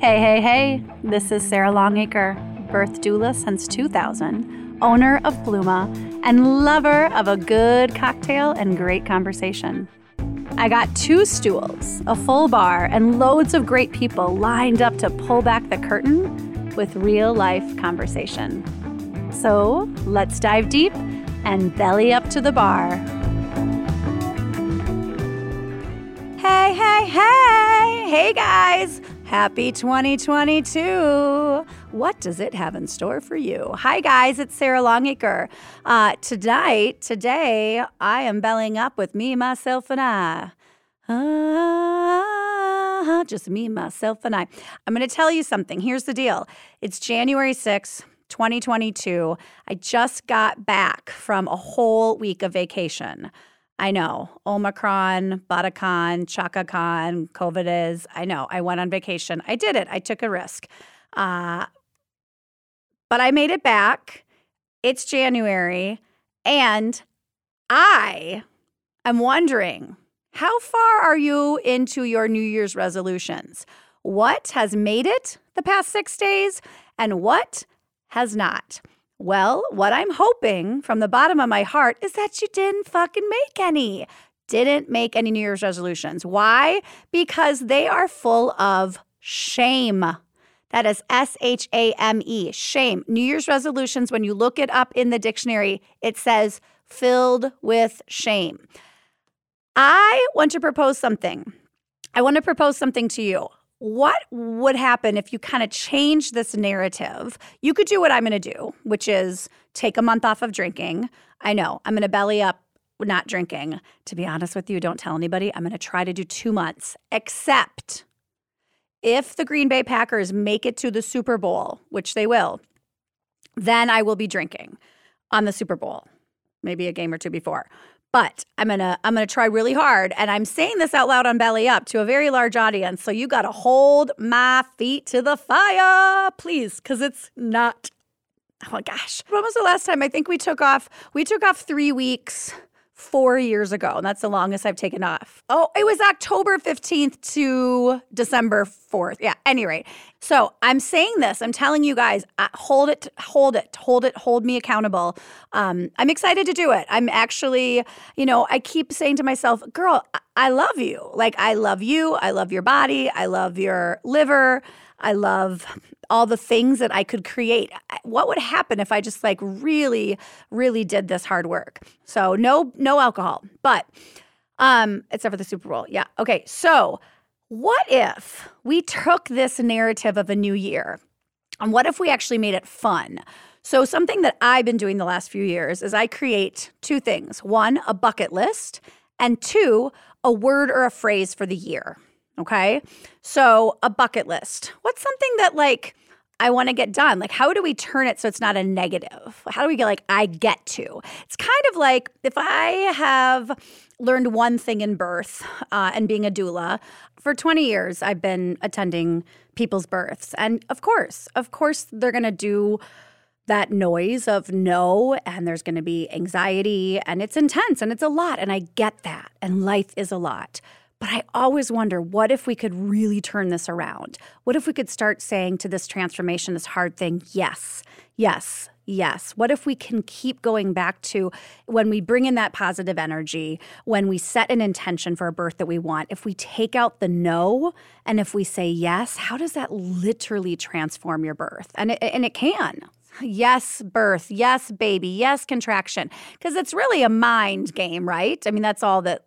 Hey, hey, hey, this is Sarah Longacre, birth doula since 2000, owner of Blooma, and lover of a good cocktail and great conversation. I got two stools, a full bar, and loads of great people lined up to pull back the curtain with real life conversation. So let's dive deep and belly up to the bar. Hey, hey, hey! Hey, guys! Happy 2022! What does it have in store for you? Hi, guys, it's Sarah Longacre. Uh, tonight, today, I am belling up with me, myself, and I. Ah, just me, myself, and I. I'm going to tell you something. Here's the deal it's January 6th. 2022. I just got back from a whole week of vacation. I know. Omicron, Bataclan, ChakaCon, COVID is. I know. I went on vacation. I did it. I took a risk. Uh, but I made it back. It's January. And I am wondering how far are you into your New Year's resolutions? What has made it the past six days? And what has not? Well, what I'm hoping from the bottom of my heart is that you didn't fucking make any. Didn't make any New Year's resolutions. Why? Because they are full of shame. That is S H A M E, shame. New Year's resolutions, when you look it up in the dictionary, it says filled with shame. I want to propose something. I want to propose something to you what would happen if you kind of change this narrative? You could do what I'm going to do, which is take a month off of drinking. I know I'm going to belly up not drinking. To be honest with you, don't tell anybody. I'm going to try to do two months, except if the Green Bay Packers make it to the Super Bowl, which they will, then I will be drinking on the Super Bowl, maybe a game or two before but I'm gonna I'm gonna try really hard, and I'm saying this out loud on Belly Up to a very large audience. So you got to hold my feet to the fire, please, because it's not. Oh my gosh, when was the last time? I think we took off. We took off three weeks four years ago, and that's the longest I've taken off. Oh, it was October 15th to December 4th. Yeah, any rate. So I'm saying this, I'm telling you guys, uh, hold it, hold it, hold it, hold me accountable. Um, I'm excited to do it. I'm actually, you know, I keep saying to myself, girl, I, I love you. Like, I love you. I love your body. I love your liver. I love all the things that I could create. What would happen if I just like really, really did this hard work? So no, no alcohol, but um, except for the Super Bowl. Yeah. Okay. So what if we took this narrative of a new year and what if we actually made it fun? So, something that I've been doing the last few years is I create two things one, a bucket list, and two, a word or a phrase for the year. Okay. So, a bucket list. What's something that, like, I want to get done? Like, how do we turn it so it's not a negative? How do we get, like, I get to? It's kind of like if I have learned one thing in birth uh, and being a doula, for 20 years, I've been attending people's births. And of course, of course, they're going to do that noise of no, and there's going to be anxiety, and it's intense and it's a lot. And I get that. And life is a lot. But I always wonder what if we could really turn this around? What if we could start saying to this transformation, this hard thing, yes, yes, yes? What if we can keep going back to when we bring in that positive energy, when we set an intention for a birth that we want, if we take out the no and if we say yes, how does that literally transform your birth? And it, and it can. Yes, birth. Yes, baby. Yes, contraction. Because it's really a mind game, right? I mean, that's all that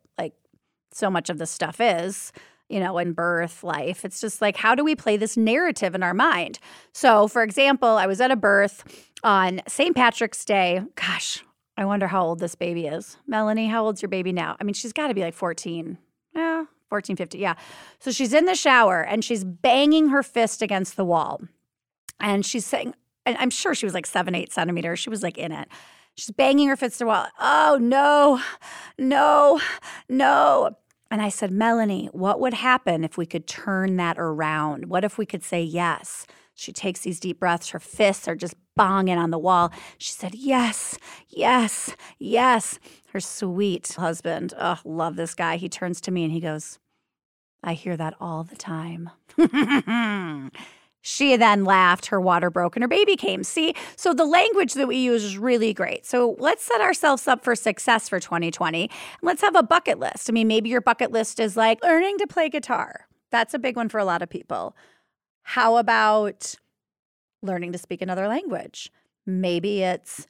so much of this stuff is you know, in birth life. It's just like, how do we play this narrative in our mind? So, for example, I was at a birth on St. Patrick's Day. Gosh, I wonder how old this baby is. Melanie, how old's your baby now? I mean, she's got to be like 14. Yeah, 14, 15. Yeah. So she's in the shower and she's banging her fist against the wall. And she's saying, and I'm sure she was like seven, eight centimeters. She was like in it. She's banging her fist to the wall. Oh, no, no, no. And I said, Melanie, what would happen if we could turn that around? What if we could say yes? She takes these deep breaths. Her fists are just banging on the wall. She said, Yes, yes, yes. Her sweet husband, oh, love this guy. He turns to me and he goes, I hear that all the time. She then laughed, her water broke, and her baby came. See, so the language that we use is really great. So let's set ourselves up for success for 2020. Let's have a bucket list. I mean, maybe your bucket list is like learning to play guitar. That's a big one for a lot of people. How about learning to speak another language? Maybe it's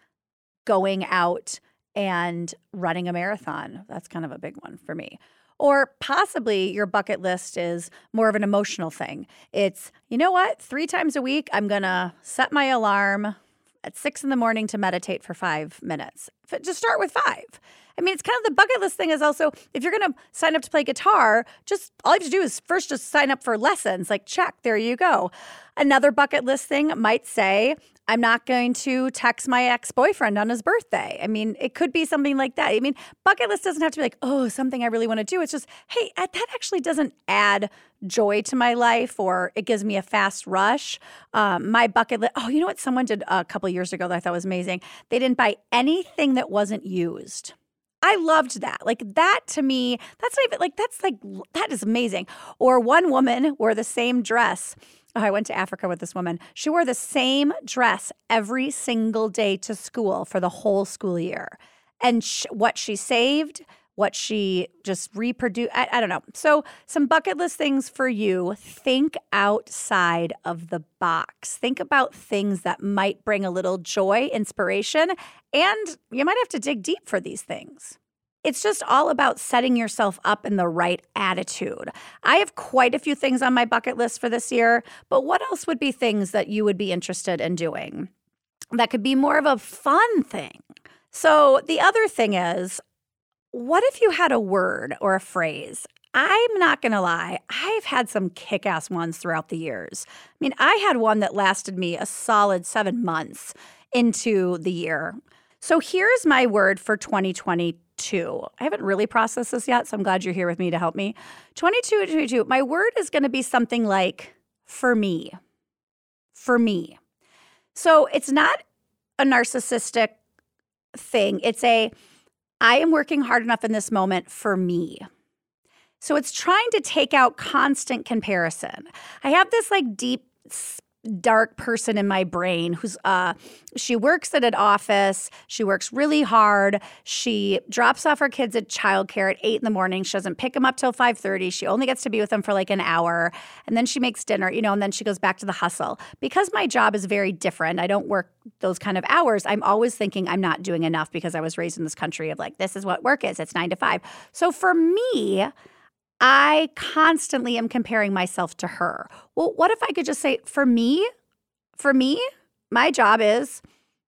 going out and running a marathon. That's kind of a big one for me. Or possibly your bucket list is more of an emotional thing. It's, you know what, three times a week, I'm going to set my alarm at six in the morning to meditate for five minutes. Just start with five. I mean, it's kind of the bucket list thing is also if you're going to sign up to play guitar, just all you have to do is first just sign up for lessons. Like, check, there you go. Another bucket list thing might say, I'm not going to text my ex boyfriend on his birthday. I mean, it could be something like that. I mean, bucket list doesn't have to be like, oh, something I really want to do. It's just, hey, that actually doesn't add joy to my life or it gives me a fast rush. Um, my bucket list, oh, you know what? Someone did a couple years ago that I thought was amazing. They didn't buy anything that wasn't used. I loved that. Like that to me, that's not even like that's like that is amazing. Or one woman wore the same dress Oh, I went to Africa with this woman. She wore the same dress every single day to school for the whole school year. And sh- what she saved, what she just reproduced, I, I don't know. So, some bucket list things for you. Think outside of the box. Think about things that might bring a little joy, inspiration, and you might have to dig deep for these things. It's just all about setting yourself up in the right attitude. I have quite a few things on my bucket list for this year, but what else would be things that you would be interested in doing? That could be more of a fun thing. So, the other thing is, what if you had a word or a phrase? I'm not going to lie, I've had some kick ass ones throughout the years. I mean, I had one that lasted me a solid seven months into the year. So here's my word for 2022. I haven't really processed this yet, so I'm glad you're here with me to help me. 22 22. My word is going to be something like for me. For me. So it's not a narcissistic thing. It's a I am working hard enough in this moment for me. So it's trying to take out constant comparison. I have this like deep dark person in my brain who's uh she works at an office. She works really hard. She drops off her kids at childcare at 8 in the morning. She doesn't pick them up till 5.30 she only gets to be with them for like an hour. And then she makes dinner you know and then she goes back to the hustle. Because my job is very different i don't work those kind of hours i'm always thinking i'm not doing enough because i was raised in this country of like this is what work is it's 9 to 5 so for me I constantly am comparing myself to her. Well, what if I could just say, for me, for me, my job is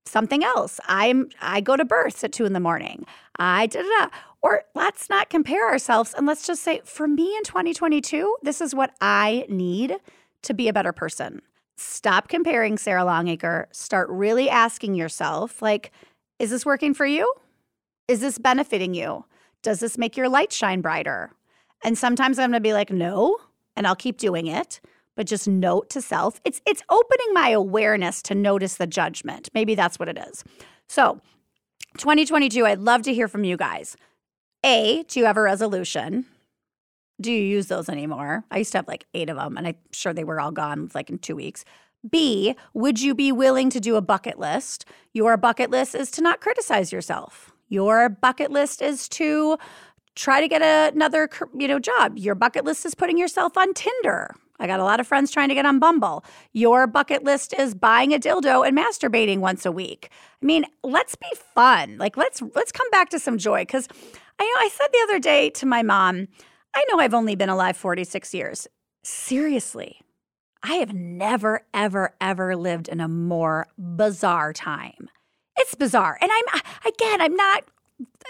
something else. I'm I go to births at two in the morning. I da da. Or let's not compare ourselves and let's just say, for me in 2022, this is what I need to be a better person. Stop comparing Sarah Longacre. Start really asking yourself, like, is this working for you? Is this benefiting you? Does this make your light shine brighter? And sometimes I'm going to be like, no, and I'll keep doing it. But just note to self, it's it's opening my awareness to notice the judgment. Maybe that's what it is. So, 2022, I'd love to hear from you guys. A, do you have a resolution? Do you use those anymore? I used to have like eight of them, and I'm sure they were all gone like in two weeks. B, would you be willing to do a bucket list? Your bucket list is to not criticize yourself. Your bucket list is to try to get another you know job. Your bucket list is putting yourself on Tinder. I got a lot of friends trying to get on Bumble. Your bucket list is buying a dildo and masturbating once a week. I mean, let's be fun. Like let's let's come back to some joy cuz I know I said the other day to my mom, I know I've only been alive 46 years. Seriously. I have never ever ever lived in a more bizarre time. It's bizarre. And I'm again, I'm not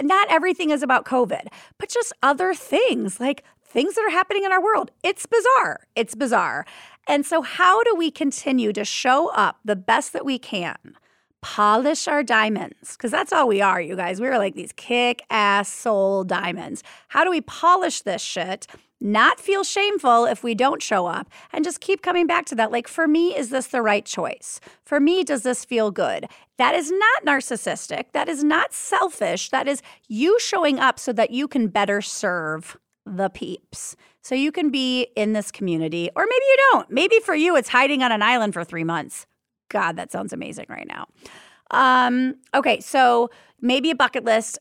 not everything is about COVID, but just other things like things that are happening in our world. It's bizarre. It's bizarre. And so, how do we continue to show up the best that we can? Polish our diamonds, because that's all we are, you guys. We're like these kick ass soul diamonds. How do we polish this shit not feel shameful if we don't show up, and just keep coming back to that. Like, for me, is this the right choice? For me, does this feel good? That is not narcissistic. That is not selfish. That is you showing up so that you can better serve the peeps. So you can be in this community, or maybe you don't. Maybe for you, it's hiding on an island for three months. God, that sounds amazing right now. Um, okay, so maybe a bucket list,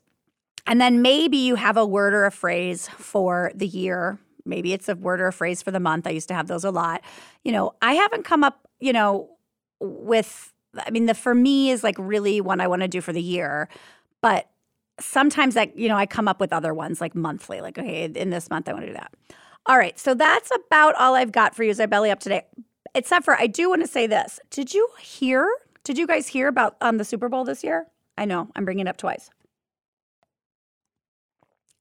and then maybe you have a word or a phrase for the year. Maybe it's a word or a phrase for the month. I used to have those a lot. You know, I haven't come up, you know, with, I mean, the for me is like really one I want to do for the year, but sometimes I, you know, I come up with other ones like monthly, like, okay, in this month I want to do that. All right, so that's about all I've got for you as I belly up today. Except for I do want to say this. Did you hear? Did you guys hear about um, the Super Bowl this year? I know I'm bringing it up twice.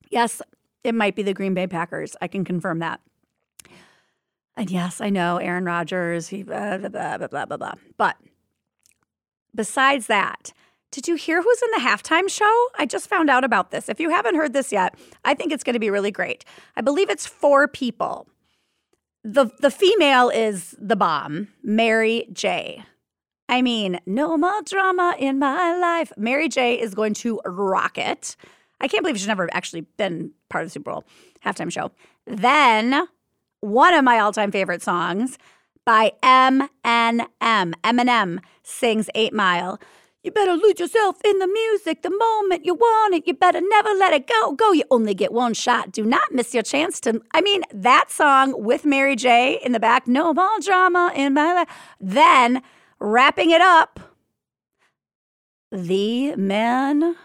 Yes, it might be the Green Bay Packers. I can confirm that. And yes, I know Aaron Rodgers, he blah, blah, blah, blah, blah, blah. But besides that, did you hear who's in the halftime show? I just found out about this. If you haven't heard this yet, I think it's going to be really great. I believe it's four people. The the female is the bomb, Mary J. I mean, no more drama in my life. Mary J is going to rock it. I can't believe she's never actually been part of the Super Bowl halftime show. Then one of my all-time favorite songs by Eminem. Eminem sings 8 Mile. You better lose yourself in the music the moment you want it. You better never let it go. Go. You only get one shot. Do not miss your chance to. I mean, that song with Mary J in the back, no more drama in my life. Then wrapping it up, the man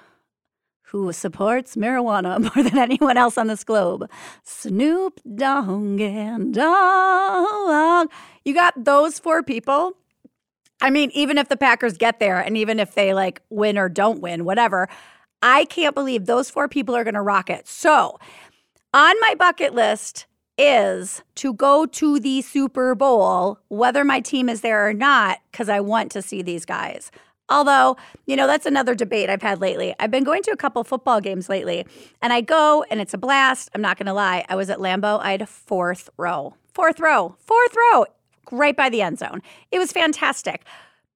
who supports marijuana more than anyone else on this globe, Snoop Dogg and Dogg. You got those four people I mean, even if the Packers get there and even if they like win or don't win, whatever, I can't believe those four people are going to rock it. So, on my bucket list is to go to the Super Bowl, whether my team is there or not, because I want to see these guys. Although, you know, that's another debate I've had lately. I've been going to a couple football games lately, and I go and it's a blast. I'm not going to lie. I was at Lambeau, I had fourth row. Fourth row, fourth row right by the end zone. It was fantastic.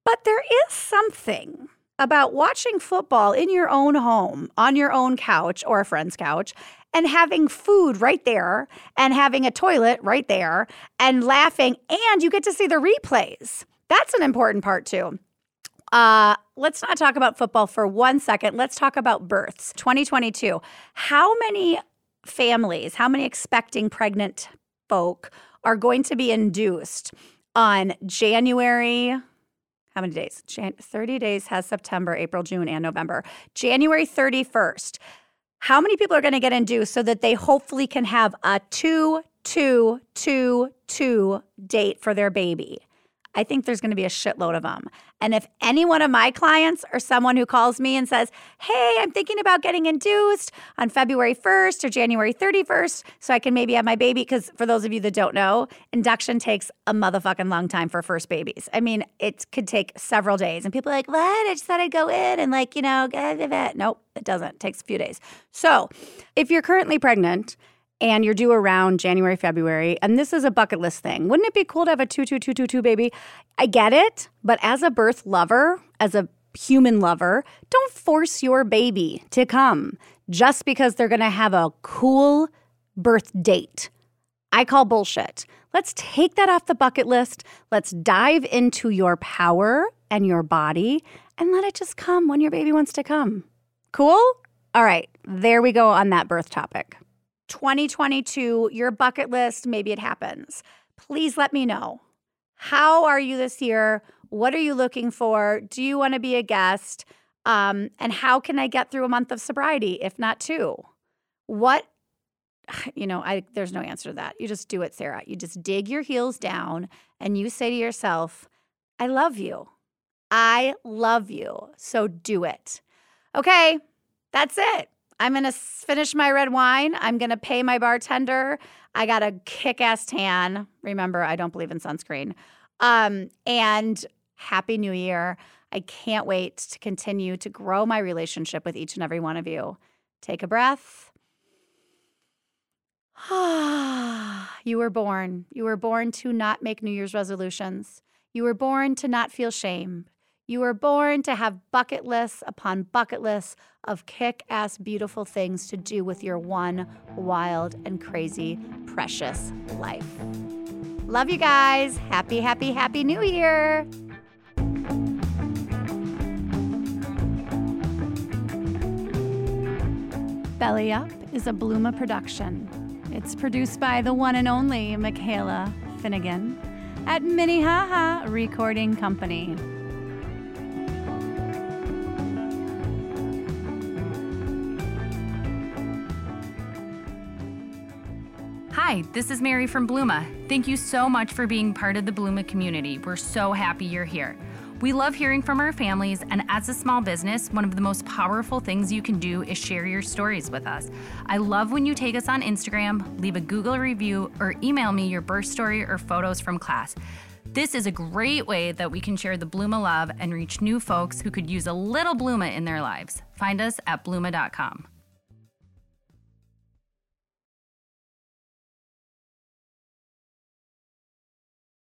But there is something about watching football in your own home, on your own couch or a friend's couch, and having food right there, and having a toilet right there, and laughing, and you get to see the replays. That's an important part too. Uh, let's not talk about football for one second. Let's talk about births. 2022. How many families, how many expecting pregnant folk are going to be induced on January. How many days? Jan- 30 days has September, April, June, and November. January 31st. How many people are going to get induced so that they hopefully can have a two, two, two, two date for their baby? I think there's going to be a shitload of them. And if any one of my clients or someone who calls me and says, Hey, I'm thinking about getting induced on February 1st or January 31st, so I can maybe have my baby, because for those of you that don't know, induction takes a motherfucking long time for first babies. I mean, it could take several days. And people are like, What? I just thought I'd go in and, like, you know, get it. Nope, it doesn't. It takes a few days. So if you're currently pregnant, and you're due around January, February, and this is a bucket list thing. Wouldn't it be cool to have a 22222 baby? I get it, but as a birth lover, as a human lover, don't force your baby to come just because they're going to have a cool birth date. I call bullshit. Let's take that off the bucket list. Let's dive into your power and your body and let it just come when your baby wants to come. Cool? All right, there we go on that birth topic. 2022, your bucket list, maybe it happens. Please let me know. How are you this year? What are you looking for? Do you want to be a guest? Um, and how can I get through a month of sobriety, if not two? What, you know, I there's no answer to that. You just do it, Sarah. You just dig your heels down and you say to yourself, I love you. I love you. So do it. Okay, that's it. I'm going to finish my red wine. I'm going to pay my bartender. I got a kick ass tan. Remember, I don't believe in sunscreen. Um, and Happy New Year. I can't wait to continue to grow my relationship with each and every one of you. Take a breath. you were born. You were born to not make New Year's resolutions. You were born to not feel shame. You were born to have bucket lists upon bucket lists of kick ass beautiful things to do with your one wild and crazy, precious life. Love you guys. Happy, happy, happy new year. Belly Up is a Blooma production. It's produced by the one and only Michaela Finnegan at Minnehaha Recording Company. Hi, this is Mary from Blooma. Thank you so much for being part of the Blooma community. We're so happy you're here. We love hearing from our families, and as a small business, one of the most powerful things you can do is share your stories with us. I love when you take us on Instagram, leave a Google review, or email me your birth story or photos from class. This is a great way that we can share the Blooma love and reach new folks who could use a little Blooma in their lives. Find us at blooma.com.